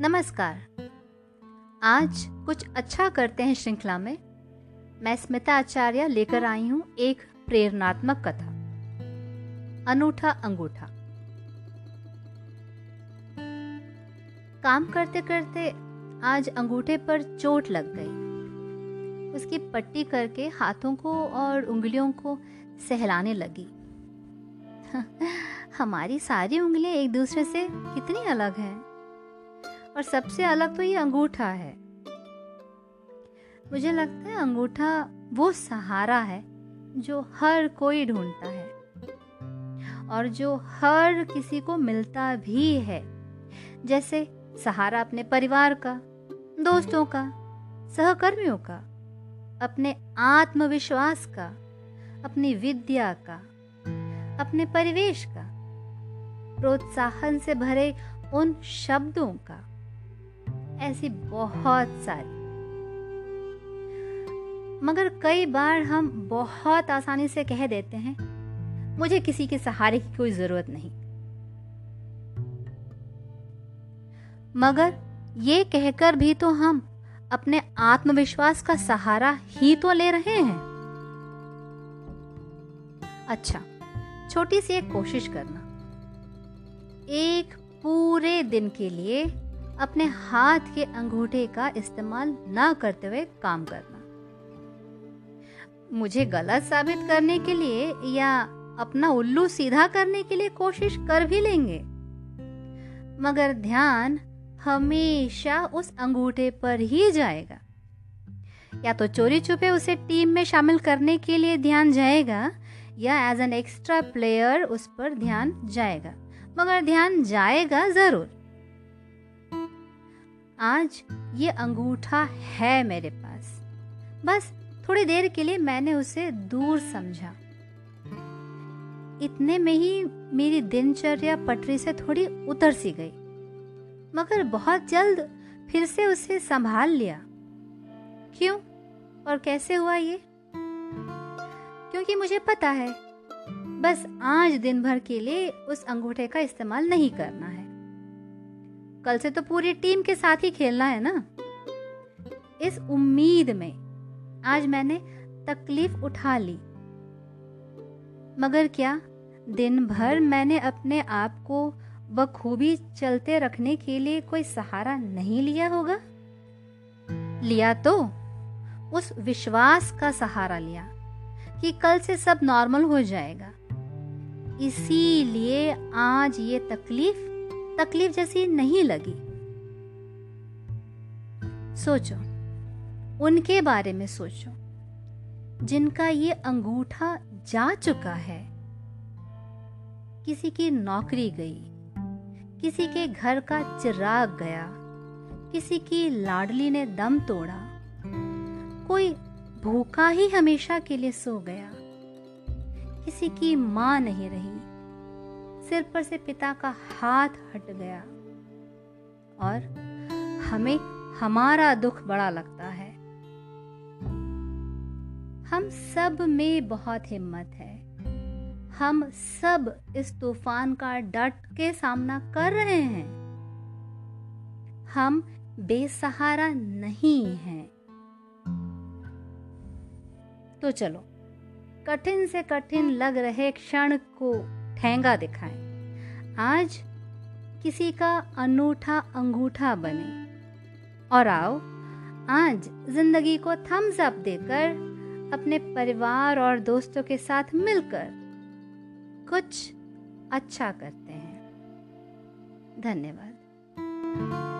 नमस्कार। आज कुछ अच्छा करते हैं श्रृंखला में। मैं स्मिता आचार्य लेकर आई हूँ एक प्रेरणात्मक कथा। अनूठा अंगूठा। काम करते करते आज अंगूठे पर चोट लग गई। उसकी पट्टी करके हाथों को और उंगलियों को सहलाने लगी। हमारी सारी उंगलियाँ एक दूसरे से कितनी अलग हैं? और सबसे अलग तो ये अंगूठा है। मुझे लगता है अंगूठा वो सहारा है जो हर कोई ढूंढता है और जो हर किसी को मिलता भी है। जैसे सहारा अपने परिवार का, दोस्तों का, सहकर्मियों का, अपने आत्मविश्वास का, अपनी विद्या का, अपने परिवेश का, प्रोत्साहन से भरे उन शब्दों का। ऐसी बहुत सारी। मगर कई बार हम बहुत आसानी से कह देते हैं, मुझे किसी के सहारे की कोई ज़रूरत नहीं। मगर ये कहकर भी तो हम अपने आत्मविश्वास का सहारा ही तो ले रहे हैं। अच्छा छोटी सी एक कोशिश करना। एक पूरे दिन के लिए अपने हाथ के अंगूठे का इस्तेमाल ना करते हुए काम करना। मुझे गलत साबित करने के लिए या अपना उल्लू सीधा करने के लिए कोशिश कर भी लेंगे। मगर ध्यान हमेशा उस अंगूठे पर ही जाएगा। या तो चोरी छुपे उसे टीम में शामिल करने के लिए ध्यान जाएगा, या एज एन एक्स्ट्रा प्लेयर उस पर ध्यान जाएगा। मगर ध्यान जाएगा ज़रूर। आज ये अंगूठा है मेरे पास। बस थोड़ी देर के लिए मैंने उसे दूर समझा। इतने में ही मेरी दिनचर्या पटरी से थोड़ी उतर सी गई, मगर बहुत जल्द फिर से उसे संभाल लिया। क्यों? और कैसे हुआ ये? क्योंकि मुझे पता है, बस आज दिन भर के लिए उस अंगूठे का इस्तेमाल नहीं करना है। कल से तो पूरी टीम के साथ ही खेलना है ना? इस उम्मीद में आज मैंने तकलीफ़ उठा ली। मगर क्या दिन भर मैंने अपने आप को बखूबी चलते रखने के लिए कोई सहारा नहीं लिया होगा? लिया तो उस विश्वास का सहारा लिया कि कल से सब नॉर्मल हो जाएगा। इसीलिए आज ये तकलीफ़ तकलीफ़ जैसी नहीं लगी। सोचो, उनके बारे में सोचो, जिनका ये अंगूठा जा चुका है। किसी की नौकरी गई, किसी के घर का चिराग गया, किसी की लाडली ने दम तोड़ा, कोई भूखा ही हमेशा के लिए सो गया, किसी की माँ नहीं रही सिर पर से पिता का हाथ हट गया और हमें हमारा दुख बड़ा लगता है। हम सब में बहुत हिम्मत है। हम सब इस तूफ़ान का डट के सामना कर रहे हैं। हम बेसहारा नहीं हैं। तो चलो, कठिन से कठिन लग रहे क्षण को ठेंगा दिखाएँ। आज किसी का अनूठा अंगूठा बने। और आओ, आज ज़िंदगी को थम्स अप देकर अपने परिवार और दोस्तों के साथ मिलकर कुछ अच्छा करते हैं। धन्यवाद।